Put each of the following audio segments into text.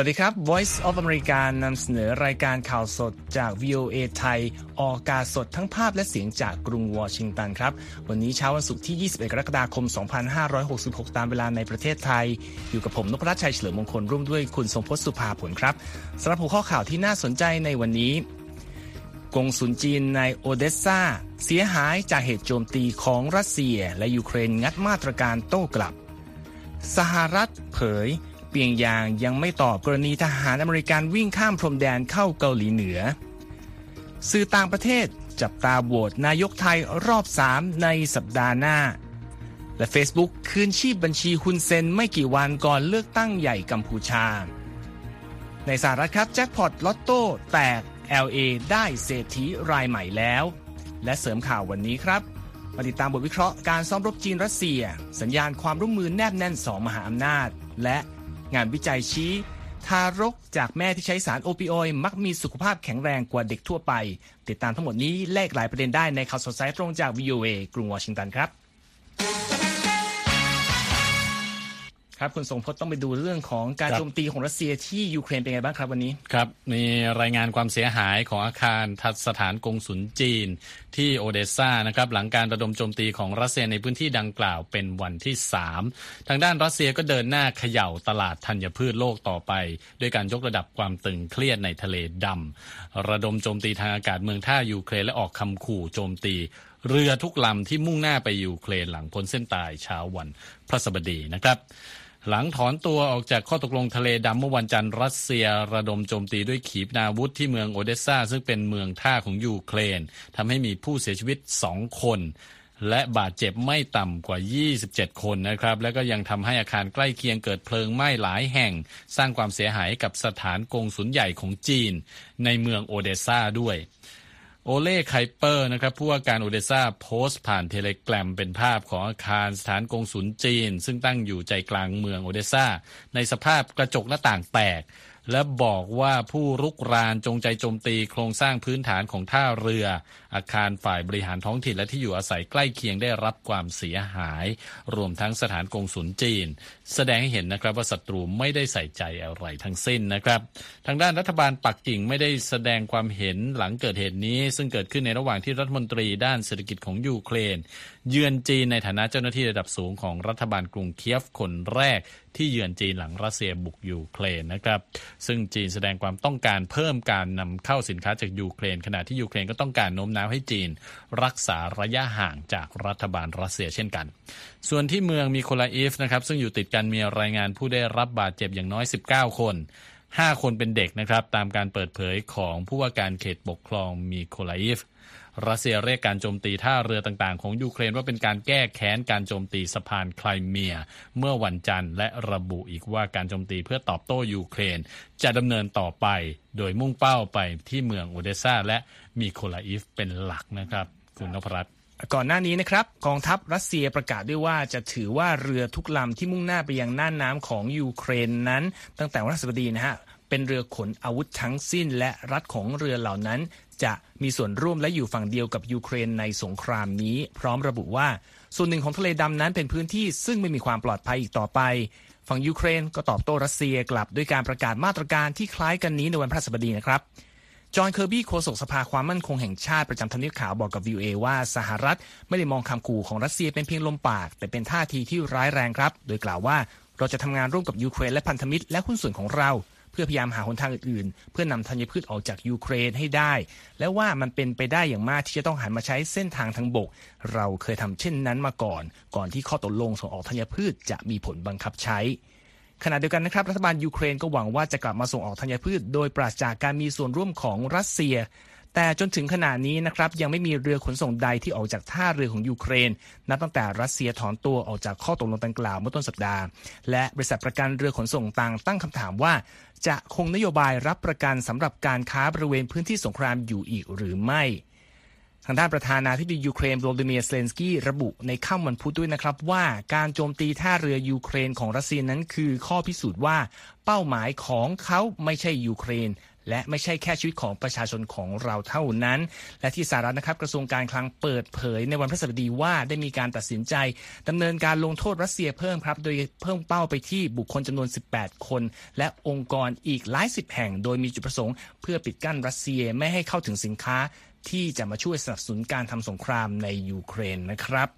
วัสดีครับ Voice of America นำเสนอรายการข่าวสดจาก VOA ไทย ออกอากาศสดทั้งภาพและเสียงจากกรุงวอชิงตันครับ วันนี้เช้าวันศุกร์ที่ 21 กรกฎาคม 2566 ตามเวลาในประเทศไทย อยู่กับผมนพรัชชัยเฉลิมมงคลร่วมด้วยคุณทรงพจน์สุภาผลครับสำหรับหัวข้อข่าวที่น่าสนใจในวันนี้กงสุลจีนในโอเดสซาเสียหายจากเหตุโจมตีของรัสเซีย และยูเครนงัดมาตรการโต้กลับ สหรัฐเผย เปียงยางยังไม่ตอบกรณีทหารอเมริกันวิ่งข้ามพรมแดนเข้าเกาหลีเหนือ สื่อต่างประเทศจับตาโหวตนายกไทยรอบ 3 ในสัปดาห์หน้า และ Facebook คืนชีพบัญชีฮุนเซนไม่กี่วันก่อนเลือกตั้งใหญ่กัมพูชา ในสหรัฐครับแจ็คพอตลอตโต้แตก LA ได้เศรษฐีรายใหม่แล้ว และเสริมข่าววันนี้ครับมาติดตามบทวิเคราะห์การซ้อมรบจีนรัสเซีย สัญญาณความร่วมมือแนบแน่นสองมหาอำนาจ และ งานวิจัยชี้ ทารกจากแม่ที่ใช้สารโอปิออยด์มักมีสุขภาพแข็งแรงกว่าเด็กทั่วไป ติดตามทั้งหมดนี้แลกหลายประเด็นได้ในข่าวสดสายตรงจาก VOA กรุงวอชิงตันครับ ครับคุณสงพจน์ต้องไปดูเรื่องของการครับโจมตีของรัสเซียที่ยูเครนเป็นไงบ้างครับวันนี้ครับมีรายงานความเสียหายของอาคารทัศสถานกงสุลจีนที่โอเดสซานะครับหลังการระดมโจมตีของรัสเซียในพื้นที่ดังกล่าวเป็นวันที่ 3 ทางด้านรัสเซียก็เดินหน้าเขย่าตลาดธัญพืชโลกต่อไป ด้วยการยกระดับความตึงเครียดในทะเลดำระดมโจมตีทางอากาศเมืองท่ายูเครนและออกคำขู่โจมตีเรือทุกลำที่มุ่งหน้าไปยูเครนหลังพ้นเส้นตายเช้าวันพฤหัสบดีนะครับ หลังถอนตัวออกจากข้อตกลงทะเลดำเมื่อวันจันทร์รัสเซียระดมโจมตีด้วยขีปนาวุธที่เมืองโอเดสซาซึ่งเป็นเมืองท่าของยูเครนทำให้มีผู้เสียชีวิต 2 คน และบาดเจ็บไม่ต่ำกว่า 27 คนนะครับ แล้วก็ยังทำให้อาคารใกล้เคียงเกิดเพลิงไหม้หลายแห่ง สร้างความเสียหายกับสถานกงสุลใหญ่ของจีน ในเมืองโอเดสซาด้วย โอเลห์คิเปอร์นะครับผู้ว่าการโอเดซ่าโพสต์ผ่านเทเลแกรมเป็นภาพของอาคารสถานกงสุลจีน ซึ่งตั้งอยู่ใจกลางเมืองโอเดซ่าในสภาพกระจกหน้าต่างแตก และบอกว่าผู้รุกรานจงใจโจมตีโครงสร้างพื้นฐานของท่าเรือ อาคารฝ่ายบริหารท้องถิ่นและที่อยู่อาศัยใกล้เคียงได้รับความเสียหาย รวมทั้งสถานกงสุลจีน แสดงให้เห็นนะครับว่าศัตรูไม่ได้ใส่ใจอะไรทั้งสิ้นนะครับ ทางด้านรัฐบาลปักกิ่งไม่ได้แสดงความเห็นหลังเกิดเหตุนี้ ซึ่งเกิดขึ้นในระหว่างที่รัฐมนตรีด้านเศรษฐกิจของยูเครน เยือนจีนในฐานะเจ้าหน้าที่ระดับสูงของรัฐบาลกรุงเคียฟคนแรก ที่เยือนจีนหลังรัสเซียบุกยูเครนนะครับซึ่งจีนแสดงความต้องการเพิ่มการนำเข้าสินค้าจากยูเครน ขณะที่ยูเครนก็ต้องการโน้มน้าวให้จีน รักษาระยะห่างจากรัฐบาลรัสเซียเช่นกัน ส่วนที่เมืองมีโคลาอิฟนะครับซึ่งอยู่ติดกันมีรายงานผู้ได้รับบาดเจ็บอย่างน้อย 19 คน5 คนเป็นเด็กนะครับ ตามการเปิดเผยของผู้ว่าการเขตปกครองมีโคลาอิฟ รัสเซียเรียกการโจมตีท่าเรือต่างๆ ของยูเครนว่าเป็นการแก้แค้นการโจมตีสะพานไครเมีย เมื่อวันจันทร์และระบุอีกว่าการโจมตีเพื่อตอบโต้ยูเครน จะดำเนินต่อไป โดยมุ่งเป้าไปที่เมืองโอเดสซาและมีโคลาอิฟเป็นหลักนะครับ คุณนพรัตน์ก่อนหน้านี้นะครับกองทัพรัสเซียประกาศด้วยว่าจะถือว่าเรือทุกลำที่มุ่งหน้าไปยังน่านน้ำของยูเครนนั้น ตั้งแต่วันพฤหัสบดีนะฮะ เป็นเรือขนอาวุธทั้งสิ้น และรัฐของเรือเหล่านั้น จะมีส่วนร่วมและอยู่ฝั่งเดียวกับยูเครนในสงครามนี้ พร้อมระบุว่า ส่วนหนึ่งของทะเลดำนั้นเป็นพื้นที่ซึ่งไม่มีความปลอดภัยอีกต่อไปฝั่งยูเครนก็ตอบโต้รัสเซียกลับด้วยการประกาศมาตรการที่คล้ายกันนี้ในวันพฤหัสบดีนะครับจอห์นเคอร์บี้โฆษกสภาความมั่นคงแห่งชาติประจำทำเนียบขาวบอกกับ VOA ว่าสหรัฐไม่ได้มองคำขู่ของรัสเซียเป็นเพียงลมปาก แต่เป็นท่าทีที่ร้ายแรงครับ โดยกล่าวว่าเราจะทำงานร่วมกับยูเครนและพันธมิตรและหุ้นส่วนของเรา เพื่อพยายามหาหนทางอื่นๆ เพื่อนำธัญพืชออกจากยูเครนให้ได้ และว่ามันเป็นไปได้อย่างมากที่จะต้องหันมาใช้เส้นทางทางบก เราเคยทำเช่นนั้นมาก่อน ก่อนที่ข้อตกลงส่งออกธัญพืชจะมีผลบังคับใช้ขณะเดียวกันนะครับรัฐบาลยูเครนก็หวังว่าจะกลับมาส่งออกธัญพืช โดยปราศจากการมีส่วนร่วมของรัสเซีย แต่จนถึงขณะนี้นะครับยังไม่มีเรือขนส่งใดที่ออกจากท่าเรือของยูเครน นับตั้งแต่รัสเซียถอนตัวออกจากข้อตกลงดังกล่าวเมื่อต้นสัปดาห์ และบริษัทประกันเรือขนส่งต่างตั้งคำถามว่า จะคงนโยบายรับประกันสำหรับการค้าบริเวณพื้นที่สงครามอยู่อีกหรือไม่ทางด้านประธานาธิบดียูเครนโวลดิเมียร์เซเลนสกี้ระบุในค่ำวันพุธด้วยนะครับว่าการโจมตีท่าเรือยูเครนของรัสเซียนั้นคือข้อพิสูจน์ว่าเป้าหมายของเขาไม่ใช่ยูเครน และไม่ใช่แค่ชีวิตของประชาชนของเราเท่านั้น และที่สหรัฐนะครับกระทรวงการคลังเปิดเผยในวันพฤหัสบดีว่าได้มีการตัดสินใจดำเนินการลงโทษรัสเซียเพิ่มครับ โดยเพิ่มเป้าไปที่บุคคลจำนวน 18 คน และองค์กรอีกหลายสิบแห่ง โดยมีจุดประสงค์ เพื่อปิดกั้นรัสเซียไม่ให้เข้าถึงสินค้าที่จะมาช่วยสนับสนุนการทำสงครามในยูเครนนะครับ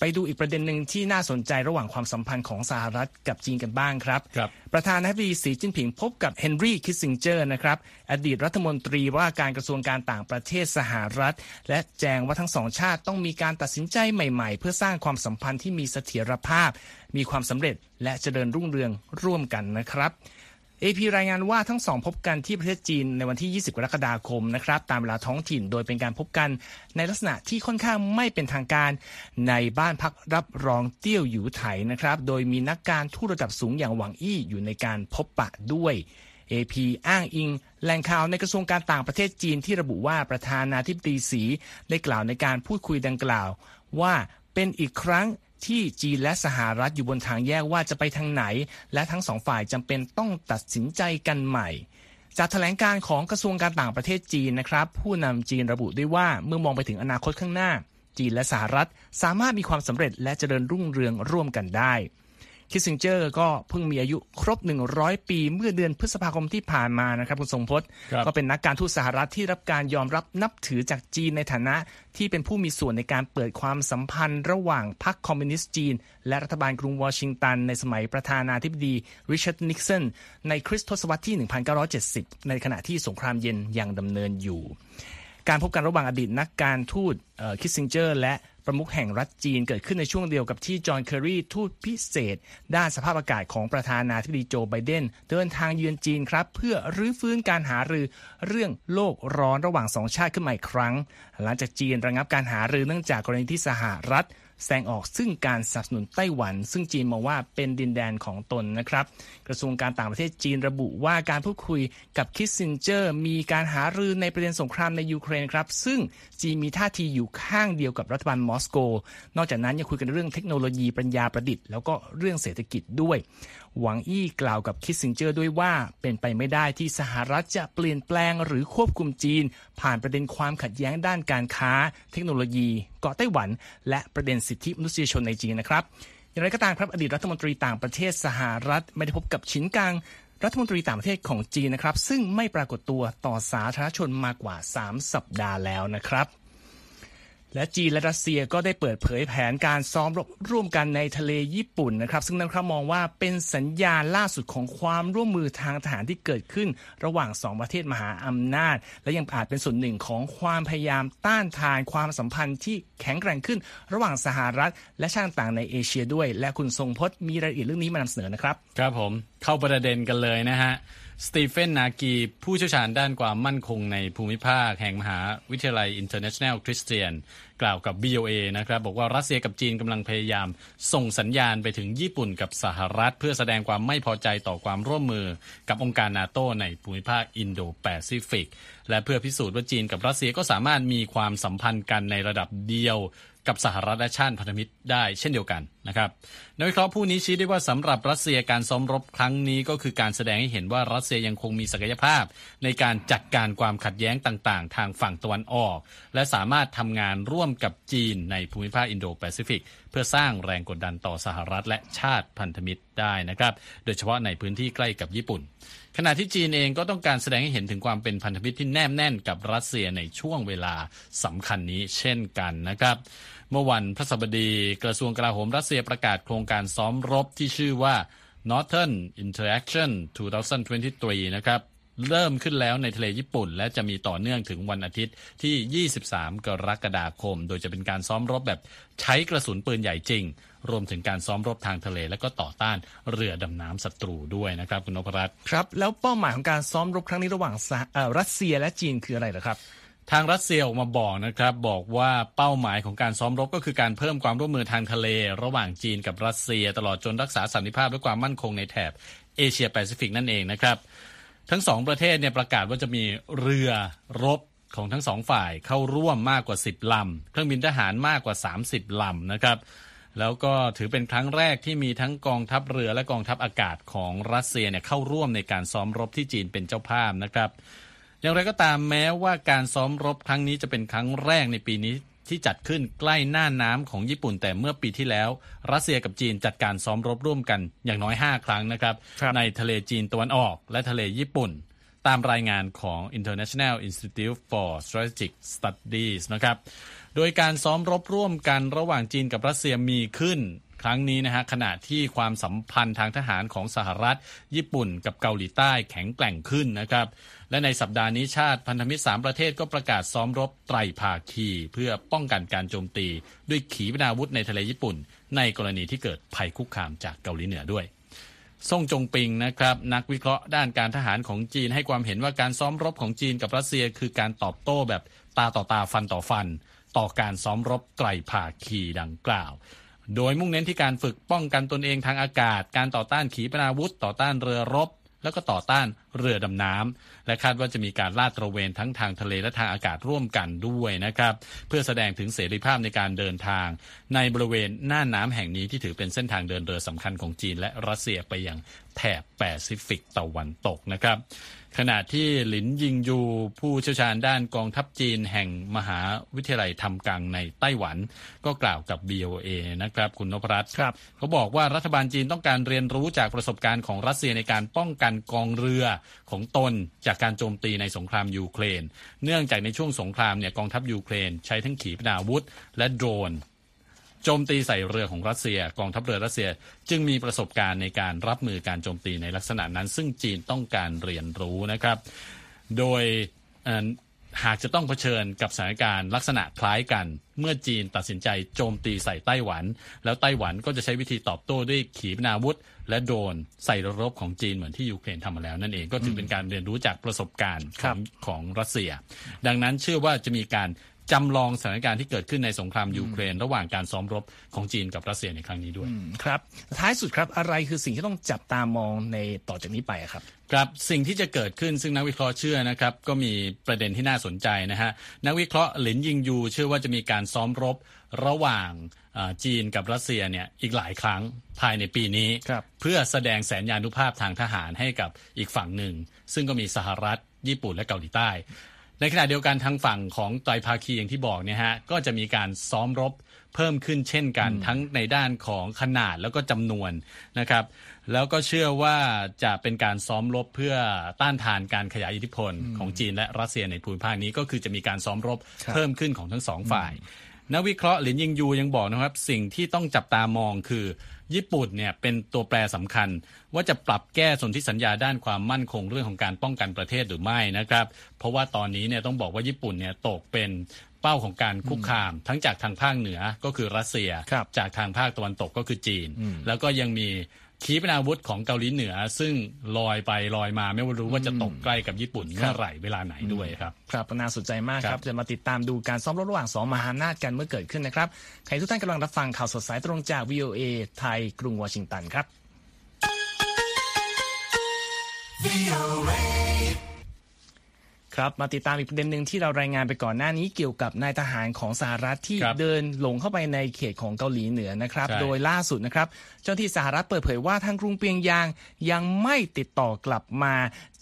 ไปดูอีกประเด็นหนึ่งที่น่าสนใจระหว่างความสัมพันธ์ของสหรัฐกับจีนกันบ้างครับรบประธานาธิบดีสีจิ้นผิงพบกับเฮนรี่คิสซิงเจอร์นะครับอดีตรัฐมนตรีว่าการกระทรวงการต่างประเทศสหรัฐ และแจ้งว่าทั้งสองชาติต้องมีการตัดสินใจใหม่ๆ เพื่อสร้างความสัมพันธ์ที่มีเสถียรภาพ มีความสำเร็จและเจริญรุ่งเรืองร่วมกันนะครับ AP รายงานว่าทั้งสองพบกันที่ประเทศจีนในวันที่ 20 กรกฎาคมนะครับตามเวลาท้องถิ่นโดยเป็นการพบกันในลักษณะที่ค่อนข้างไม่เป็นทางการในบ้านพักรับรองเตี้ยวหยูไถนะครับโดยมีนักการทูตระดับสูงอย่างหวังอี้อยู่ในการพบปะด้วย AP อ้างอิงแหล่งข่าวในกระทรวงการต่างประเทศจีนที่ระบุว่าประธานาธิบดีสีได้กล่าวในการพูดคุยดังกล่าว ว่าเป็นอีกครั้ง ที่จีนและสหรัฐอยู่บนทางแยกว่าจะไปทางไหน และทั้งสองฝ่ายจำเป็นต้องตัดสินใจกันใหม่ จากแถลงการของกระทรวงการต่างประเทศจีนนะครับ ผู้นำจีนระบุด้วยว่าเมื่อมองไปถึงอนาคตข้างหน้า จีนและสหรัฐสามารถมีความสำเร็จและเจริญรุ่งเรืองร่วมกันได้ คิสซิงเจอร์ก็เพิ่งมีอายุครบ 100 ปีเมื่อเดือนพฤษภาคมที่ผ่านมานะครับคุณทรงพจน์ก็เป็นนักการทูตสหรัฐที่รับการยอมรับนับถือจากจีนในฐานะที่เป็นผู้มีส่วนในการเปิดความสัมพันธ์ระหว่างพรรคคอมมิวนิสต์จีน และรัฐบาลกรุงวอชิงตัน ในสมัยประธานาธิบดีริชาร์ดนิกสันในคริสต์ทศวรรษที่ 1970 ในขณะที่สงครามเย็นยังดำเนินอยู่ การพบกันระหว่างอดีตนักการทูตคิสซิงเจอร์และประมุขแห่งรัฐจีนเกิดขึ้นในช่วงเดียวกับที่จอห์นเคอรีทูตพิเศษ ด้านสภาพอากาศของประธานาธิบดีโจไบเดน เดินทางเยือนจีนครับ เพื่อรื้อฟื้นการหารือเรื่องโลกร้อนระหว่างสองชาติขึ้นใหม่ครั้ง หลังจากจีนระงับการหารือเนื่องจากกรณีที่สหรัฐ แสดงออกซึ่งการสนับสนุนไต้หวัน ซึ่งจีนมองว่าเป็นดินแดนของตนนะครับ กระทรวงการต่างประเทศจีนระบุว่าการพูดคุยกับคิสซินเจอร์ มีการหารือในประเด็นสงครามในยูเครนครับ ซึ่งจีนมีท่าทีอยู่ข้างเดียวกับรัฐบาลมอสโก นอกจากนั้นยังคุยกันเรื่องเทคโนโลยีปัญญาประดิษฐ์แล้วก็เรื่องเศรษฐกิจด้วยหวังอี้กล่าวกับคิสซิงเจอร์ด้วยว่าเป็นไปไม่ได้ที่สหรัฐจะเปลี่ยนแปลงหรือควบคุมจีน ผ่านประเด็นความขัดแย้งด้านการค้า เทคโนโลยี กาะไต้หวัน และประเด็นสิทธิมนุษยชนในจีนนะครับอย่างไรก็ตามครับอดีตรัฐมนตรีต่างประเทศสหรัฐไม่ได้พบกับชินกังรัฐมนตรีต่างประเทศของจีนนะครับ ซึ่งไม่ปรากฏตัวต่อสาธารณชนมากว่า 3 สัปดาห์แล้วนะครับ และจีนและรัสเซียก็ได้เปิดเผยแผนการซ้อมรบร่วมกันในทะเลญี่ปุ่นนะครับ ซึ่งนักข่าวมองว่าเป็นสัญญาณล่าสุดของความร่วมมือทางทหารที่เกิดขึ้น ระหว่างสองประเทศมหาอำนาจ และยังอาจเป็นส่วนหนึ่งของความพยายามต้านทานความสัมพันธ์ที่แข็งแกร่งขึ้น ระหว่างสหรัฐ และชาติต่างในเอเชียด้วย และคุณทรงพจน์มีรายละเอียดเรื่องนี้มานำเสนอนะครับ ครับผมเข้าประเด็นกันเลยนะฮะ สตีเฟนนากี ผู้เชี่ยวชาญด้านความมั่นคงในภูมิภาค แห่งมหาวิทยาลัย International Christian กล่าวกับ BOA นะครับ บอกว่ารัสเซียกับจีนกำลังพยายามส่งสัญญาณไปถึงญี่ปุ่นกับสหรัฐ เพื่อแสดงความไม่พอใจต่อความร่วมมือกับองค์การนาโตในภูมิภาคอินโดแปซิฟิก และเพื่อพิสูจน์ว่าจีนกับรัสเซียก็สามารถมีความสัมพันธ์กันในระดับเดียว กับสหรัฐและชาติพันธมิตรได้เช่นเดียวกันนะครับนักวิเคราะห์ผู้นี้ชี้ได้ว่าสำหรับรัสเซียการซ้อมรบครั้งนี้ก็คือการแสดงให้เห็นว่ารัสเซียยังคงมีศักยภาพ ในการจัดการความขัดแย้งต่างๆ ทางฝั่งตะวันออก และสามารถทำงานร่วมกับจีนในภูมิภาคอินโดแปซิฟิกเพื่อสร้างแรงกดดันต่อสหรัฐและชาติพันธมิตรได้นะครับ โดยเฉพาะในพื้นที่ใกล้กับญี่ปุ่น ขณะที่จีนเองก็ต้องการแสดงให้เห็นถึงความเป็นพันธมิตรที่แนบแน่นกับรัสเซียในช่วงเวลาสำคัญนี้เช่นกันนะครับ เมื่อวันพฤหัสบดีกระทรวงกลาโหมรัสเซียประกาศโครงการซ้อมรบที่ชื่อว่า Northern Interaction 2023 นะครับ เริ่มขึ้นแล้วในทะเลญี่ปุ่น และจะมีต่อเนื่องถึงวันอาทิตย์ที่ 23 กรกฎาคม โดยจะเป็นการซ้อมรบแบบใช้กระสุนปืนใหญ่จริง รวมถึงการซ้อมรบทางทะเล และก็ต่อต้านเรือดำน้ำศัตรูด้วยนะครับ คุณนพรัตน์ครับ แล้วเป้าหมายของการซ้อมรบครั้งนี้ระหว่างรัสเซียและจีนคืออะไรเหรอครับ ทางรัสเซียออกมาบอกนะครับบอกว่าเป้าหมายของการซ้อมรบก็คือการเพิ่มความร่วมมือทางทะเล ระหว่างจีนกับรัสเซีย ตลอดจนรักษาสันติภาพและความมั่นคงในแถบเอเชียแปซิฟิกนั่นเองนะครับทั้งสองประเทศเนี่ยประกาศว่าจะมีเรือรบของทั้งสองฝ่ายเข้าร่วมมากกว่า 10 ลำ เครื่องบินทหารมากกว่า 30 ลำนะครับแล้วก็ถือเป็นครั้งแรกที่มีทั้งกองทัพเรือและกองทัพอากาศของรัสเซียเนี่ยเข้าร่วมในการซ้อมรบที่จีนเป็นเจ้าภาพนะครับ อย่างไรก็ตามแม้ว่าการซ้อมรบครั้งนี้จะเป็นครั้งแรกในปีนี้ที่จัดขึ้นใกล้หน้าน้ำของญี่ปุ่นแต่เมื่อปีที่แล้ว รัสเซียกับจีนจัดการซ้อมรบร่วมกันอย่างน้อย 5 ครั้งนะครับในทะเลจีนตะวันออกและทะเลญี่ปุ่น ตามรายงานของ International Institute for Strategic Studies นะครับโดยการซ้อมรบร่วมกันระหว่างจีนกับรัสเซียมีขึ้นค รั้งนี้นะฮะขณะที่ความสัมพันธ์ทางทหารของสหรัฐ ญี่ปุ่นกับเกาหลีใต้แข็งแกร่งขึ้นนะครับและในสัปดาห์นี้ชาติพันธมิตร 3 ประเทศก็ประกาศซ้อมรบไตรภาคี เพื่อป้องกันการโจมตี ด้วยขีปนาวุธในทะเลญี่ปุ่น ในกรณีที่เกิดภัยคุกคามจากเกาหลีเหนือด้วยซ่งจงปิงนะครับนักวิเคราะห์ด้านการทหารของจีนให้ความเห็นว่าการซ้อมรบของจีนกับรัสเซีย คือการตอบโต้แบบตาต่อตาฟันต่อฟัน ต่อการซ้อมรบไตรภาคีดังกล่าว โดยมุ่งเน้นที่การฝึกป้องกันตนเองทางอากาศ การต่อต้านขีปนาวุธ ต่อต้านเรือรบ แล้วก็ต่อต้าน เรือดำน้ำและคาดว่าจะมีการลาดตระเวนทั้งทางทะเลและทางอากาศร่วมกันด้วยนะครับ เพื่อแสดงถึงเสรีภาพในการเดินทาง ในบริเวณน่านน้ำแห่งนี้ที่ถือเป็นเส้นทางเดินเรือสำคัญของจีน และรัสเซียไปยังแถบแปซิฟิกตะวันตกนะครับขณะที่หลินยิงยูผู้เชี่ยวชาญด้านกองทัพจีนแห่งมหาวิทยาลัยตั้มกังในไต้หวัน ก็กล่าวกับ VOA นะครับ คุณนพรัตน์ครับเขาบอกว่ารัฐบาลจีนต้องการเรียนรู้จากประสบการณ์ของรัสเซียในการป้องกันกองเรือของตนจากการโจมตีในสงครามยูเครน เนื่องจากในช่วงสงครามเนี่ยกองทัพยูเครน ใช้ทั้งขีปนาวุธ และโดรนโจมตีใส่เรือของรัสเซีย กองทัพเรือรัสเซียจึงมีประสบการณ์ในการรับมือการโจมตีในลักษณะนั้น ซึ่งจีนต้องการเรียนรู้นะครับ โดย หากจะต้องเผชิญกับสถานการณ์ลักษณะคล้ายกัน เมื่อจีนตัดสินใจโจมตีใส่ไต้หวัน แล้วไต้หวันก็จะใช้วิธีตอบโต้ด้วยขีปนาวุธ และโดนใส่รบของจีนเหมือนที่ยูเครนทำมาแล้วนั่นเองก็ถือเป็นการเรียนรู้จากประสบการณ์ของของรัสเซีย ดังนั้นเชื่อว่าจะมีการ จำลองสถานการณ์ที่เกิดขึ้นในสงครามยูเครน ระหว่างการซ้อมรบของจีนกับรัสเซียในครั้งนี้ด้วยครับ ท้ายสุดครับอะไรคือสิ่งที่ต้องจับตามองในต่อจากนี้ไปอะครับครับสิ่งที่จะเกิดขึ้นซึ่งนักวิเคราะห์เชื่อนะครับ ก็มีประเด็นที่น่าสนใจนะฮะนักวิเคราะห์หลินยิงยูเชื่อว่าจะมีการซ้อมรบระหว่างอ่าจีนกับรัสเซียเนี่ยอีกหลายครั้งภายในปีนี้ครับเพื่อแสดงแสนยานุภาพทางทหารให้กับอีกฝั่งหนึ่ง ซึ่งก็มีสหรัฐญี่ปุ่นและเกาหลีใต้ ในขณะเดียวกันทางฝั่งของไตรภาคีอย่างที่บอกเนี่ยฮะก็จะมีการซ้อมรบเพิ่มขึ้นเช่นกันทั้งในด้านของขนาดแล้วก็จำนวนนะครับ แล้วก็เชื่อว่าจะเป็นการซ้อมรบเพื่อต้านทานการขยายอิทธิพลของจีนและรัสเซียในภูมิภาคนี้ก็คือจะมีการซ้อมรบครับเพิ่มขึ้นของทั้งสองฝ่ายนักวิเคราะห์หลินยิงยูยังบอกนะครับ สิ่งที่ต้องจับตามองคือ ญี่ปุ่นเนี่ยเป็นตัวแปรสำคัญ ว่าจะปรับแก้สนธิสัญญาด้านความมั่นคงเรื่องของการป้องกันประเทศหรือไม่นะครับ เพราะว่าตอนนี้เนี่ยต้องบอกว่าญี่ปุ่นเนี่ยตกเป็นเป้าของการคุกคามทั้งจากทางภาคเหนือก็คือรัสเซียครับจากทางภาคตะวันตกก็คือจีน แล้วก็ยังมี ขีปนาวุธของเกาหลีเหนือ ซึ่งลอยไปลอยมาไม่รู้ว่าจะตกใกล้กับญี่ปุ่นเมื่อไหร่เวลาไหนด้วยครับ ครับน่าสนใจมากคครัรับบจะมาติดตามดูการซ้อมรบระหว่างสองมหาอำนาจกันเมื่อเกิดขึ้นนะครับ ใครทุกท่านกำลังรับฟังข่าวสดสายตรงจาก VOA ไทยกรุงวอชิงตันครับ ครับมาติดตามอีกประเด็นหนึ่งที่เรารายงานไปก่อนหน้านี้เกี่ยวกับนายทหารของสหรัฐที่ครับเดินหลงเข้าไปในเขตของเกาหลีเหนือนะครับใช่โดยล่าสุดนะครับ เจ้าหน้าที่สหรัฐเปิดเผยว่าทางกรุงเปียงยางยังไม่ติดต่อกลับมา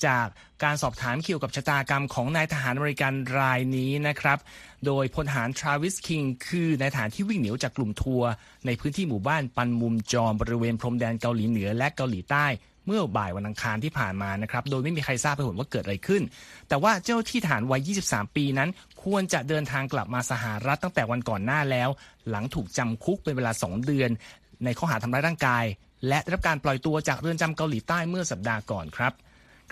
จากการสอบถามเกี่ยวกับชะตากรรมของนายทหารอเมริกันรายนี้นะครับ โดยพลทหารทราวิสคิงคือนายทหารที่วิ่งหนีออกจากกลุ่มทัวร์ในพื้นที่หมู่บ้านปันมุมจอมบริเวณพรมแดนเกาหลีเหนือและเกาหลีใต้ เมื่อบ่ายวันอังคารที่ผ่านมานะครับโดยไม่มีใครทราบไปผลว่าเกิดอะไรขึ้น แต่ว่าเจ้าที่ทหารวัย 23 ปีนั้น ควรจะเดินทางกลับมาสหรัฐตั้งแต่วันก่อนหน้าแล้ว หลังถูกจำคุกเป็นเวลา 2 เดือน ในข้อหาทำร้ายร่างกาย และได้รับการปล่อยตัวจากเรือนจำเกาหลีใต้เมื่อสัปดาห์ก่อนครับ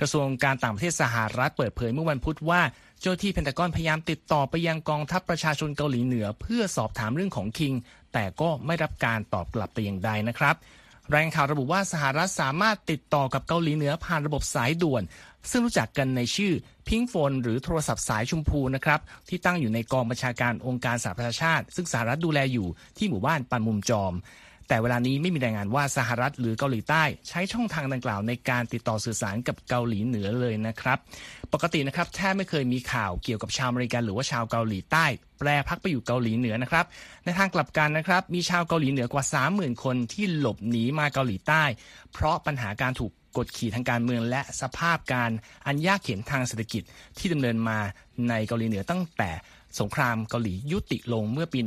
กระทรวงการต่างประเทศสหรัฐเปิดเผยเมื่อวันพุธว่าเจ้าที่เพนทากอนพยายามติดต่อไปยังกองทัพประชาชนเกาหลีเหนือ เพื่อสอบถามเรื่องของคิง แต่ก็ไม่รับการตอบกลับแต่อย่างใดนะครับ รายงานข่าวระบุว่าสหรัฐสามารถติดต่อกับเกาหลีเหนือผ่านระบบสายด่วน ซึ่งรู้จักกันในชื่อพิงโฟนหรือโทรศัพท์สายชมพูนะครับ ที่ตั้งอยู่ในกองบัญชาการองค์การสหประชาชาติ ซึ่งสหรัฐดูแลอยู่ที่หมู่บ้านปันมุมจอม แต่เวลานี้ไม่มีรายงานว่าสหรัฐหรือเกาหลีใต้ ใช้ช่องทางดังกล่าวในการติดต่อสื่อสารกับเกาหลีเหนือเลยนะครับ ปกตินะครับแทบไม่เคยมีข่าวเกี่ยวกับชาวอเมริกันหรือว่าชาวเกาหลีใต้ แปรพักไปอยู่เกาหลีเหนือนะครับ ในทางกลับกันนะครับ มีชาวเกาหลีเหนือกว่า 30,000 คนที่หลบหนีมาเกาหลีใต้ เพราะปัญหาการถูกกดขี่ทางการเมืองและสภาพการอันยากเข็นทางเศรษฐกิจที่ดำเนินมาในเกาหลีเหนือตั้งแต่สงครามเกาหลียุติลงเมื่อปี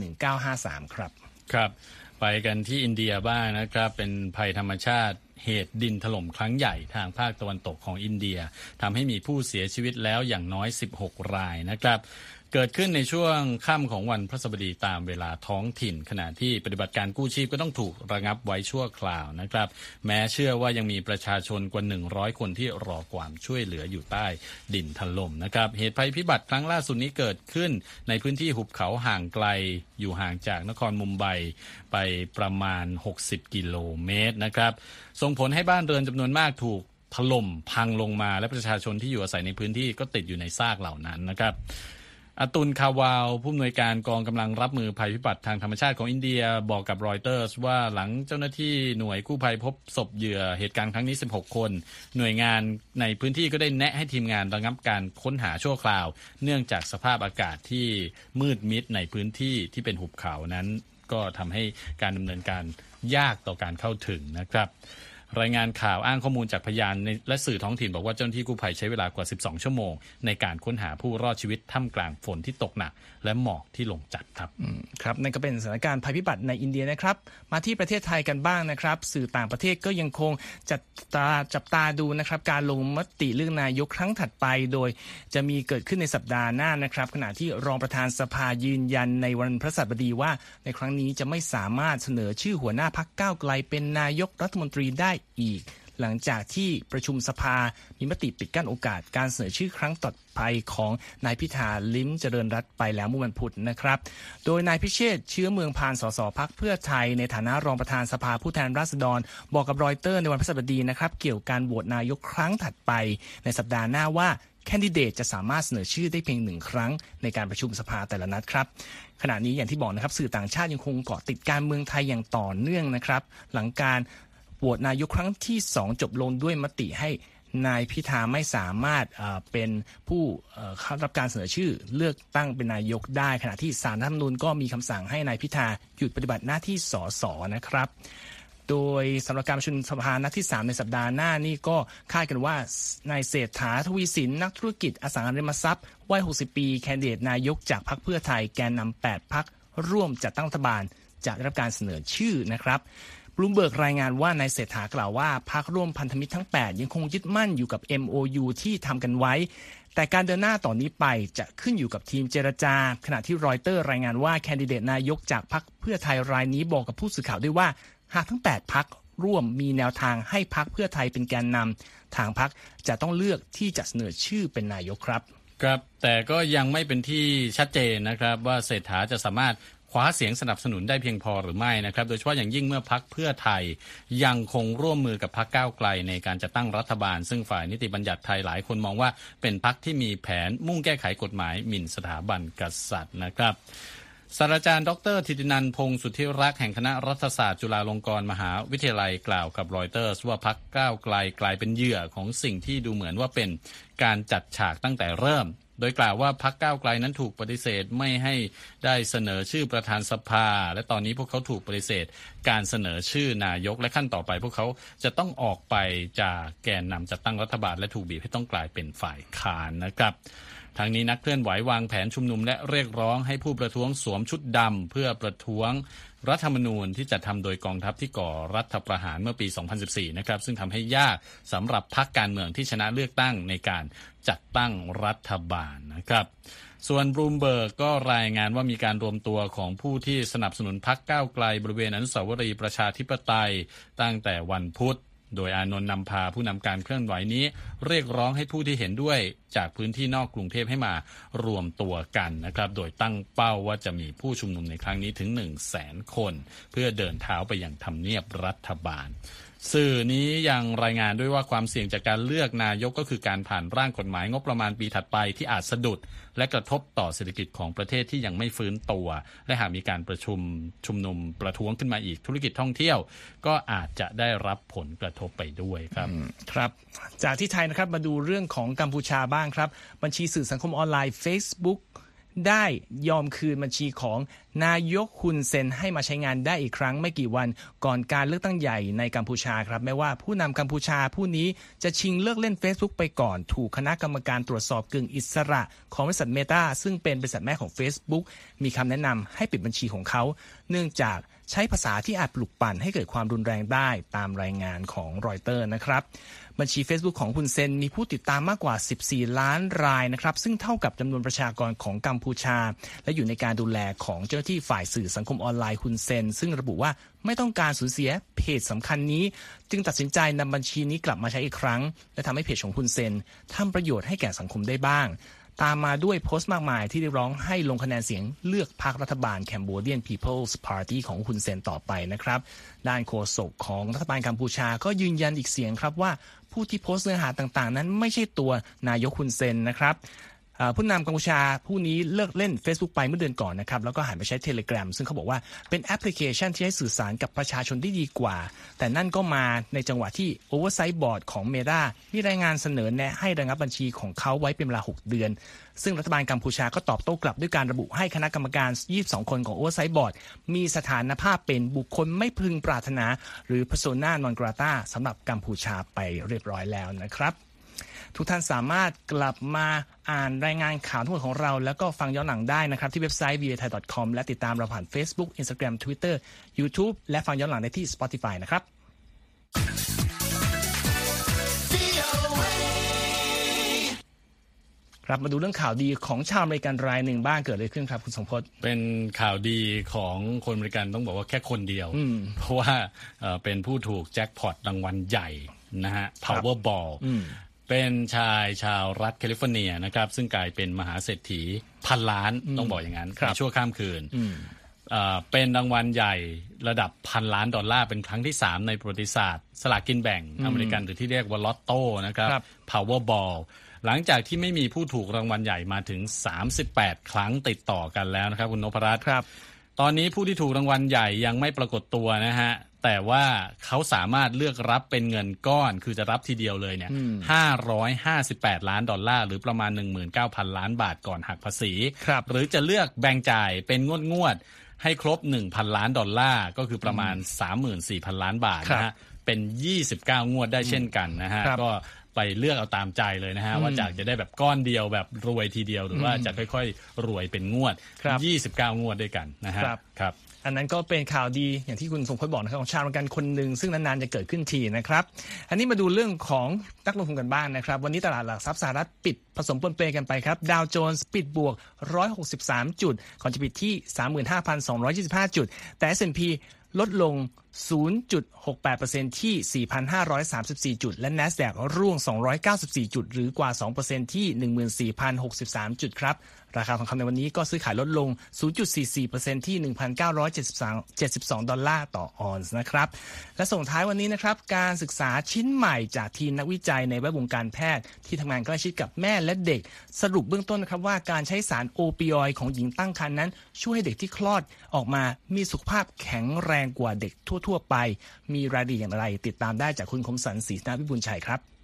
1953 ครับ ครับ ไปกันที่อินเดียบ้างนะครับ เป็นภัยธรรมชาติเหตุดินถล่มครั้งใหญ่ทางภาคตะวันตกของอินเดียทำให้มีผู้เสียชีวิตแล้วอย่างน้อย 16 รายนะครับ เกิดขึ้นในช่วงค่ำของวันพระสบดีตามเวลาท้องถิ่น ขณะที่ปฏิบัติการกู้ชีพก็ต้องถูกระงับไว้ชั่วคราวนะครับ แม้เชื่อว่ายังมีประชาชนกว่า 100 คนที่รอความช่วยเหลืออยู่ใต้ดินถล่มนะครับ เหตุภัยพิบัติครั้งล่าสุดนี้เกิดขึ้น ในพื้นที่หุบเขาห่างไกลอยู่ห่างจากนครมุมไบไปประมาณ 60 กิโลเมตรนะครับส่งผลให้บ้านเรือนจำนวนมากถูกถล่มพังลงมาและประชาชนที่อยู่อาศัยในพื้นที่ก็ติดอยู่ในซากเหล่านั้นนะครับ อตุลคาวาวผู้อำนวยการกองกำลังรับมือภัยพิบัติทางธรรมชาติของอินเดียบอกกับรอยเตอร์สว่าหลังเจ้าหน้าที่หน่วยกู้ภัยพบศพเหยื่อเหตุการณ์ครั้งนี้ 16 คน หน่วยงานในพื้นที่ก็ได้แนะให้ทีมงานระงับการค้นหาชั่วคราว เนื่องจากสภาพอากาศที่มืดมิดในพื้นที่ที่เป็นหุบเขานั้น ก็ทำให้การดำเนินการยากต่อการเข้าถึงนะครับ รายงานข่าวอ้างข้อมูลจากพยานและสื่อท้องถิ่นบอกว่าเจ้าหน้าที่กู้ภัยใช้เวลากว่า 12 ชั่วโมง ในการค้นหาผู้รอดชีวิตท่ามกลางฝนที่ตกหนัก และหมอกที่ลงจัดครับครับนั่นก็เป็นสถานการณ์ภัยพิบัติในอินเดียนะครับ มาที่ประเทศไทยกันบ้างนะครับ สื่อต่างประเทศก็ยังคงจับตาจับตาดูนะครับ การลงมติเลือกนายกครั้งถัดไป โดยจะมีเกิดขึ้นในสัปดาห์หน้านะครับ ขณะที่รองประธานสภายืนยันในวันพฤหัสบดีว่า ในครั้งนี้จะไม่สามารถเสนอชื่อหัวหน้าพักก้าวไกลเป็นนายกรัฐมนตรีได้อีก หลังจากที่ประชุมสภามีมติปิดกั้นโอกาสการเสนอชื่อครั้งต่อไปของนายพิธาลิ้มเจริญรัตไปแล้วเมื่อวันพุธนะครับ โดยนายพิเชษเชื้อเมืองพานสสพักเพื่อไทย ในฐานะรองประธานสภาผู้แทนราษฎร บอกกับรอยเตอร์ในวันพฤหัสบดีนะครับ เกี่ยวกับการโหวตนายกครั้งถัดไป ในสัปดาห์หน้าว่าแคนดิเดตจะสามารถเสนอชื่อได้เพียงหนึ่งครั้งในการประชุมสภาแต่ละนัดครับ ขณะนี้อย่างที่บอกนะครับสื่อต่างชาติยังคงเกาะติดการเมืองไทยอย่างต่อเนื่องนะครับ หลังการ โหวตนายกครั้งที่ 2 จบลงด้วยมติให้นายพิธาไม่สามารถเป็นผู้เข้ารับการเสนอชื่อ เลือกตั้งเป็นนายกได้ ขณะที่สารรัฐธรรมนูญก็มีคำสั่งให้นายพิธาหยุดปฏิบัติหน้าที่สสนะครับโดยสำหรับการประชุมสภานัดที่ 3 ในสัปดาห์หน้านี่ก็คาดกันว่านายเศรษฐาทวีสินนักธุรกิจอสังหาริมทรัพย์วัย 60 ปีแคนดิเดตนายกจากพรรคเพื่อไทยแกนนำ8พักร่วมจัดตั้งรัฐบาลจะได้รับการเสนอชื่อนะครับ บลูมเบิร์กรายงานว่านายเศรษฐากล่าวว่าพรรคร่วมพันธมิตรทั้ง 8 ยังคงยึดมั่นอยู่กับ MOU ที่ทำกันไว้ แต่การเดินหน้าต่อนนี้ไปจะขึ้นอยู่กับทีมเจรจา ขณะที่รอยเตอร์รายงานว่าแคนดิเดตนายกจากพรรคเพื่อไทยรายนี้บอกกับผู้สื่อข่าวด้วยว่า หากทั้ง 8พักร่วมมีแนวทางให้พักเพื่อไทยเป็นแกนนำทางพักจะต้องเลือกที่จะเสนอชื่อเป็นนายกครับครับแต่ก็ยังไม่เป็นที่ชัดเจนนะครับว่าเศรษฐาจะสามารถ ว้าเสียงสนับสนุนได้เพียงพอหรือไม่นะครับ โดยเฉพาะอย่างยิ่งเมื่อพักเพื่อไทยยังคงร่วมมือกับพักก้าวไกลในการจะตั้งรัฐบาล ซึ่งฝ่ายนิติบัญญัติไทยหลายคนมองว่าเป็นพักที่มีแผนมุ่งแก้ไขกฎหมายหมิ่นสถาบันกษัตริย์นะครับศาสตราจารย์ดรธิตินันพงศ์สุทธิรักษ์แห่งคณะรัฐศาสตร์จุฬาลงกรณ์มหาวิทยาลัยกล่าวกับรอยเตอร์สว่าพักก้าวไกลกลายเป็นเหยื่อของสิ่งที่ดูเหมือนว่าเป็นการจัดฉากตั้งแต่เริ่ม โดยกล่าวว่าพักก้าวไกลนั้นถูกปฏิเสธไม่ให้ได้เสนอชื่อประธานสภา และตอนนี้พวกเขาถูกปฏิเสธ การเสนอชื่อนายกและขั้นต่อไป พวกเขาจะต้องออกไปจากแกนนำจัดตั้งรัฐบาลและถูกบีบให้ต้องกลายเป็นฝ่ายค้านนะครับทางนี้นักเคลื่อนไหววางแผนชุมนุมและเรียกร้องให้ผู้ประท้วงสวมชุดดำเพื่อประท้วง รัฐธรรมนูญที่จัดทำโดยกองทัพที่ก่อรัฐประหารเมื่อปี 2014 นะครับ ซึ่งทำให้ยากสำหรับพรรคการเมืองที่ชนะเลือกตั้งในการจัดตั้งรัฐบาลนะครับ ส่วนบรูมเบิร์กก็รายงานว่ามีการรวมตัวของผู้ที่สนับสนุนพรรคก้าวไกลบริเวณอนุสาวรีย์ประชาธิปไตยตั้งแต่วันพุธ โดยอานนท์นำพาผู้นำการเคลื่อนไหวนี้ เรียกร้องให้ผู้ที่เห็นด้วยจากพื้นที่นอกกรุงเทพให้มารวมตัวกันนะครับ โดยตั้งเป้าว่าจะมีผู้ชุมนุมในครั้งนี้ถึง 1 0 0 0 0แสนคน เพื่อเดินเท้าไปยังทำเนียบรัฐบาล สื่อนี้ยังรายงานด้วยว่าความเสี่ยงจากการเลือกนายกก็คือการผ่านร่างกฎหมายงบประมาณปีถัดไปที่อาจสะดุด และกระทบต่อเศรษฐกิจของประเทศที่ยังไม่ฟื้นตัว และหากมีการประชุมชุมนุมประท้วงขึ้นมาอีกธุรกิจท่องเที่ยว ก็อาจจะได้รับผลกระทบไปด้วยครับครับ จากที่ไทยนะครับมาดูเรื่องของกัมพูชาบ้างครับ บัญชีสื่อสังคมออนไลน์ Facebook ได้ยอมคืนบัญชีของนายกฮุนเซนให้มาใช้งานได้อีกครั้งไม่กี่วันก่อนการเลือกตั้งใหญ่ในกัมพูชาครับแม้ว่าผู้นำกัมพูชาผู้นี้จะชิงเลิกเล่น Facebook ไปก่อน ถูกคณะกรรมการตรวจสอบกึ่งอิสระ ของบริษัทเมตาซึ่งเป็นบริษัทแม่ของ Facebook มีคำแนะนำให้ปิดบัญชีของเขา เนื่องจาก ใช้ภาษาที่อาจปลุกปั่นให้เกิดความรุนแรงได้ตามรายงานของรอยเตอร์นะครับ บัญชี Facebook ของคุณเซนมีผู้ติดตามมากกว่า 14 ล้านรายนะครับ ซึ่งเท่ากับจำนวนประชากรของกัมพูชา และอยู่ในการดูแลของเจ้าหน้าที่ฝ่ายสื่อสังคมออนไลน์คุณเซน ซึ่งระบุว่าไม่ต้องการสูญเสียเพจสำคัญนี้ จึงตัดสินใจนำบัญชีนี้กลับมาใช้อีกครั้ง และทำให้เพจของคุณเซนทำประโยชน์ให้แก่สังคมได้บ้าง ตามมาด้วยโพสต์มากมายที่เรียกร้องให้ลงคะแนนเสียงเลือกพรรครัฐบาล Cambodian People's Party ของคุณเซนต่อไปนะครับ ด้านโฆษกของรัฐบาลกัมพูชาก็ยืนยันอีกเสียงครับว่าผู้ที่โพสต์เนื้อหาต่างๆ นั้นไม่ใช่ตัวนายกคุณเซนนะครับ ผู้นำกัมพูชาผู้นี้เลิกเล่น Facebook ไปเมื่อเดือนก่อนนะครับแล้วก็หันไปใช้ Telegram ซึ่งเขาบอกว่าเป็นแอปพลิเคชันที่ให้สื่อสารกับประชาชนได้ดีกว่า แต่นั่นก็มาในจังหวะที่ Oversight Board ของ Meta มีรายงานเสนอแนะให้ระงับบัญชีของเขาไว้เป็นเวลา 6 เดือน ซึ่งรัฐบาลกัมพูชาก็ตอบโต้กลับด้วยการระบุให้คณะกรรมการ 22 คนของ Oversight Board มีสถานภาพเป็นบุคคลไม่พึงปรารถนา หรือ persona non grata สำหรับกัมพูชาไปเรียบร้อยแล้วนะครับ ทุกท่านสามารถกลับมาอ่านรายงานข่าวทั้งหมดของเรา แล้วก็ฟังย้อนหลังได้นะครับ ที่เว็บไซต์ v a t h a i c o m และติดตามเราผ่าน Facebook Instagram Twitter YouTube และฟังย้อนหลังได้ที่ Spotify นะครับครับมาดูเรื่องข่าวดีของชาวอเมริกันรายหนึ่งบ้างเกิดอะไรขึ้นครับคุณสมพศเป็นข่าวดีของคนอเมริกันต้องบอกว่าแค่คนเดียว เพราะว่าเอ่อเป็นผู้ถูกแจ็คพอตรางวัลใหญ่นะฮะ Powerball เป็นชายชาวรัฐแคลิฟอร์เนียนะครับ ซึ่งกลายเป็นมหาเศรษฐีพันล้านต้องบอกอย่างนั้นครับในชั่วข้ามคืนเอ่อเป็นรางวัลใหญ่ระดับพันล้านดอลลาร์เป็นครั้งที่ 3 ในประวัติศาสตร์ สลากกินแบ่งอเมริกันหรือที่เรียกว่าลอตโต้นะครับครับ Powerball หลังจากที่ไม่มีผู้ถูกรางวัลใหญ่มาถึง 38 ครั้งติดต่อกันแล้วนะครับ คุณนพรัตน์ครับ ตอนนี้ผู้ที่ถูกรางวัลใหญ่ยังไม่ปรากฏตัวนะฮะ แต่ว่าเขาสามารถเลือกรับเป็นเงินก้อน คือจะรับทีเดียวเลยเนี่ย558ล้านดอลลาร์ หรือประมาณ19,000ล้านบาทก่อนหักภาษีครับหรือจะเลือกแบ่งจ่ายเป็นงวดงวดๆให้ครบ 1,000 ล้านดอลลาร์ ก็คือประมาณ 34,000 ล้านบาทนะฮะ เป็น 29 งวดได้เช่นกันนะฮะครับก็ไปเลือกเอาตามใจเลยนะฮะว่าจากจะได้แบบก้อนเดียวแบบรวยทีเดียวหรือว่าจะค่อยๆ รวยเป็นงวดครับ29 งวดด้วยกันนะฮะครับครับอันนั้นก็เป็นข่าวดีอย่างที่คุณสมพศบอกนะครับของชาวอเมริกันคนหนึ่งซึ่งนานๆจะเกิดขึ้นทีนะครับ อันนี้มาดูเรื่องของนักลงทุนกันบ้างนะครับ วันนี้ตลาดหลักทรัพย์สหรัฐปิดผสมปนเปกันไปครับดาวโจนส์ปิดบวก 163 จุดก่อนจะปิดที่ 35,225 จุด แต่ S&P ลดลง 0.68%ที่ 4,534 จุด และ NASDAQ ร่วง 294 จุด หรือกว่า 2%ที่ 14,063 จุดครับ ราคาทองคำในวันนี้ก็ซื้อขายลดลง 0.44%ที่ 1,972 ดอลลาร์ต่อออนซ์นะครับ และส่งท้ายวันนี้นะครับ การศึกษาชิ้นใหม่จากทีมนักวิจัยในแวดวงการแพทย์ ที่ทำงานใกล้ชิดกับแม่และเด็ก สรุปเบื้องต้นนะครับว่าการใช้สารโอปิออยด์ของหญิงตั้งครรภ์นั้น ช่วยให้เด็กที่คลอดออกมามีสุขภาพแข็งแรงกว่าเด็กทั่ว ๆ ไป มีรายละเอียดอย่างไร ติดตามได้จากคุณคมสันศรีนาวิบุญชัยครับ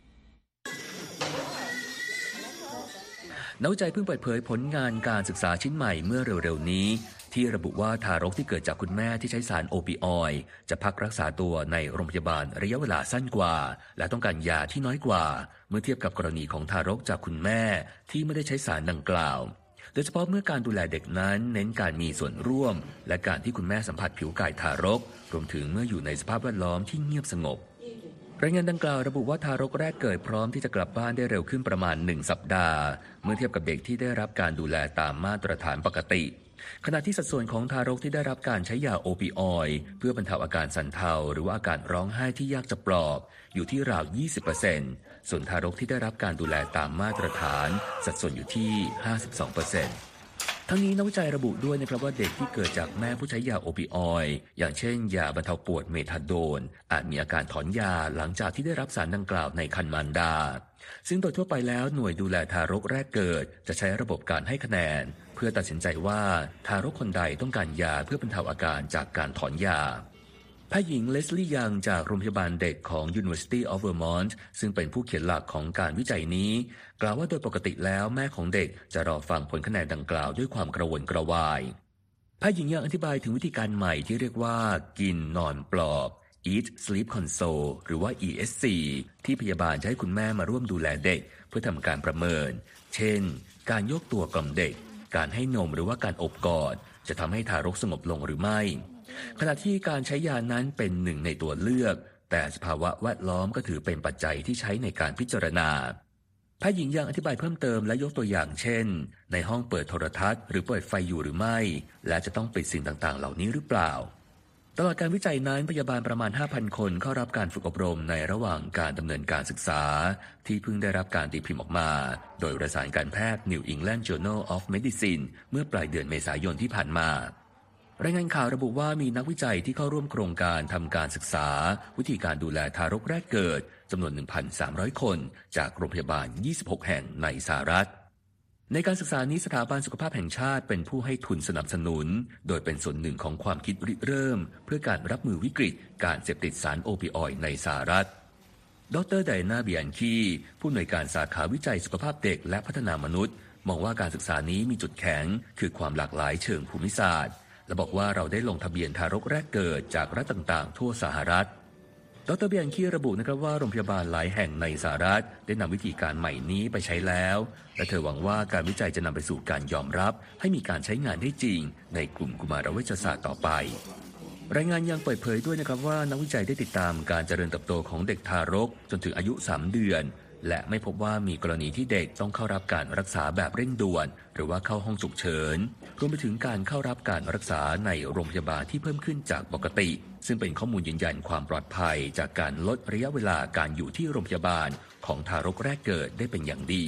นักวิจัยเพิ่งเปิดเผยผลงานการศึกษาชิ้นใหม่เมื่อเร็วๆนี้ ที่ระบุว่าทารกที่เกิดจากคุณแม่ที่ใช้สารโอปิออยด์จะพักรักษาตัวในโรงพยาบาลระยะเวลาสั้นกว่า และต้องการยาที่น้อยกว่า เมื่อเทียบกับกรณีของทารกจากคุณแม่ที่ไม่ได้ใช้สารดังกล่าว โดยเฉพาะเมื่อการดูแลเด็กนั้นเน้นการมีส่วนร่วม และการที่คุณแม่สัมผัสผิวกายทารก รวมถึงเมื่ออยู่ในสภาพแวดล้อมที่เงียบสงบ รายงานดังกล่าวระบุว่าทารกแรกเกิดพร้อมที่จะกลับบ้านได้เร็วขึ้นประมาณ 1 สัปดาห์ เมื่อเทียบกับเด็กที่ได้รับการดูแลตามมาตรฐานปกติ ขณะที่สัดส่วนของทารกที่ได้รับการใช้ยาโอปิออยด์เพื่อบรรเทาอาการสั่นเทา หรือว่าอาการร้องไห้ที่ยากจะปลอบ อยู่ที่ราว 20%ส่วนทารกที่ได้รับการดูแลตามมาตรฐาน สัดส่วนอยู่ที่ 52% ทั้งนี้นักวิจัยระบุด้วยนะครับว่าเด็กที่เกิดจากแม่ผู้ใช้ยาโอปิออยด์อย่างเช่นยาบรรเทาปวดเมทาโดน อาจมีอาการถอนยาหลังจากที่ได้รับสารดังกล่าวในคันมารดา ซึ่งโดยทั่วไปแล้วหน่วยดูแลทารกแรกเกิด จะใช้ระบบการให้คะแนน เพื่อตัดสินใจว่าทารกคนใดต้องการยาเพื่อบรรเทาอาการจากการถอนยา แพทย์หญิงเลสลี่ยังจากโรงพยาบาลเด็กของ University of Vermont ซึ่งเป็นผู้เขียนหลักของการวิจัยนี้ กล่าวว่าโดยปกติแล้วแม่ของเด็กจะรอฟังผลคะแนนดังกล่าวด้วยความกระวนกระวายแพทย์หญิงยังอธิบายถึงวิธีการใหม่ที่เรียกว่า กินนอนปลอบ Eat Sleep Console หรือว่า ESC ที่พยาบาลจะให้คุณแม่มาร่วมดูแลเด็ก เพื่อทำการประเมิน เช่น การยกตัวกล่อมเด็ก การให้นมหรือว่าการอบกอด จะทำให้ทารกสงบลงหรือไม่ ขณะที่การใช้ยานั้นเป็นหนึ่งในตัวเลือก แต่สภาวะแวดล้อมก็ถือเป็นปัจจัยที่ใช้ในการพิจารณาแพทย์หญิงยังอธิบายเพิ่มเติมและยกตัวอย่างเช่น ในห้องเปิดโทรทัศน์ หรือเปิดไฟอยู่หรือไม่ และจะต้องปิดสิ่งต่างๆ เหล่านี้หรือเปล่า ตลอดการวิจัยนั้นพยาบาลประมาณ 5,000 คนเข้ารับการฝึกอบรมในระหว่างการดำเนินการศึกษา ที่เพิ่งได้รับการตีพิมพ์ออกมา โดยประสานการแพทย์ New England Journal of Medicine เมื่อปลายเดือนเมษายนที่ผ่านมา รายงานข่าวระบุว่ามีนักวิจัยที่เข้าร่วมโครงการทำการศึกษา วิธีการดูแลทารกแรกเกิดจำนวน 1,300 คน จากโรงพยาบาล 26 แห่งในสหรัฐ ในการศึกษานี้สถาบันสุขภาพแห่งชาติเป็นผู้ให้ทุนสนับสนุน โดยเป็นส่วนหนึ่งของความคิดริเริ่ม เพื่อการรับมือวิกฤต การเสพติดสารโอปิออยในสหรัฐดรไดนาเบียนคีผู้อำนวยการสาขาวิจัยสุขภาพเด็กและพัฒนามนุษย์ มองว่าการศึกษานี้มีจุดแข็ง คือความหลากหลายเชิงภูมิศาสตร์ และบอกว่าเราได้ลงทะเบียนทารกแรกเกิดจากรัฐต่างๆ ทั่วสหรัฐ ดรเบียนคีระบุนะครับว่าโรงพยาบาลหลายแห่งในสหรัฐ ได้นำวิธีการใหม่นี้ไปใช้แล้ว และเธอหวังว่าการวิจัยจะนำไปสู่การยอมรับ ให้มีการใช้งานได้จริง ในกลุ่มกุมารเวชศาสตร์ต่อไปรายงานยังเปิดเผยด้วยนะครับว่านักวิจัยได้ติดตามการเจริญเติบโตของเด็กทารก จนถึงอายุ 3 เดือน และไม่พบว่ามีกรณีที่เด็กต้องเข้ารับการรักษาแบบเร่งด่วน หรือว่าเข้าห้องฉุกเฉิน รวมไปถึงการเข้ารับการรักษาในโรงพยาบาลที่เพิ่มขึ้นจากปกติ ซึ่งเป็นข้อมูลยืนยันความปลอดภัย จากการลดระยะเวลาการอยู่ที่โรงพยาบาลของทารกแรกเกิดได้เป็นอย่างดี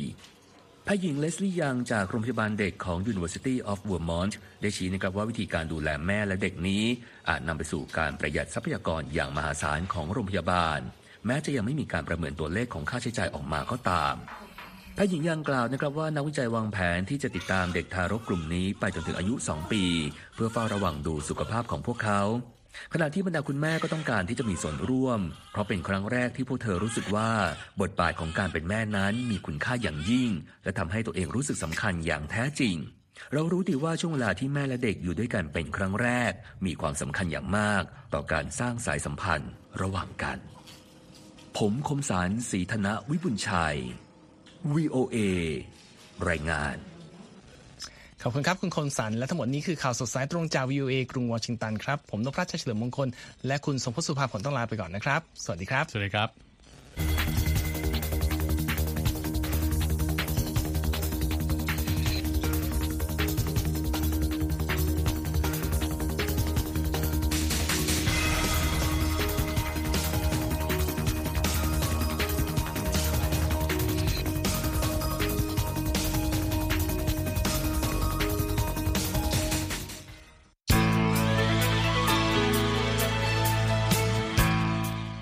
แพทย์หญิงเลสลี่ยังจากโรงพยาบาลเด็กของ University of Vermont ได้ชี้นะครับว่าวิธีการดูแลแม่และเด็กนี้ อาจนำไปสู่การประหยัดทรัพยากรอย่างมหาศาลของโรงพยาบาล แม้จะยังไม่มีการประเมินตัวเลขของค่าใช้จ่ายออกมาก็ตามแพทย์หญิงยังกล่าวนะครับว่านักวิจัยวางแผนที่จะติดตามเด็กทารกกลุ่มนี้ไปจนถึงอายุ 2 ปี เพื่อเฝ้าระวังดูสุขภาพของพวกเขา ขณะที่บรรดาคุณแม่ก็ต้องการที่จะมีส่วนร่วม เพราะเป็นครั้งแรกที่พวกเธอรู้สึกว่า บทบาทของการเป็นแม่นั้นมีคุณค่าอย่างยิ่ง และทำให้ตัวเองรู้สึกสำคัญอย่างแท้จริง เรารู้ดีว่าช่วงเวลาที่แม่และเด็กอยู่ด้วยกันเป็นครั้งแรก มีความสำคัญอย่างมาก ต่อการสร้างสายสัมพันธ์ ระหว่างกัน ผมคมสารสีธนะวิบุญชัย VOA รายงานขอบคุณครับ คุณคมสัน และทั้งหมดนี้คือข่าวสดสายตรงจาก VOA กรุงวอชิงตันครับ ผมนพรัชเฉลิมมงคล และคุณสมพศสุภาผลต้องลาไปก่อนนะครับ สวัสดีครับ สวัสดีครับ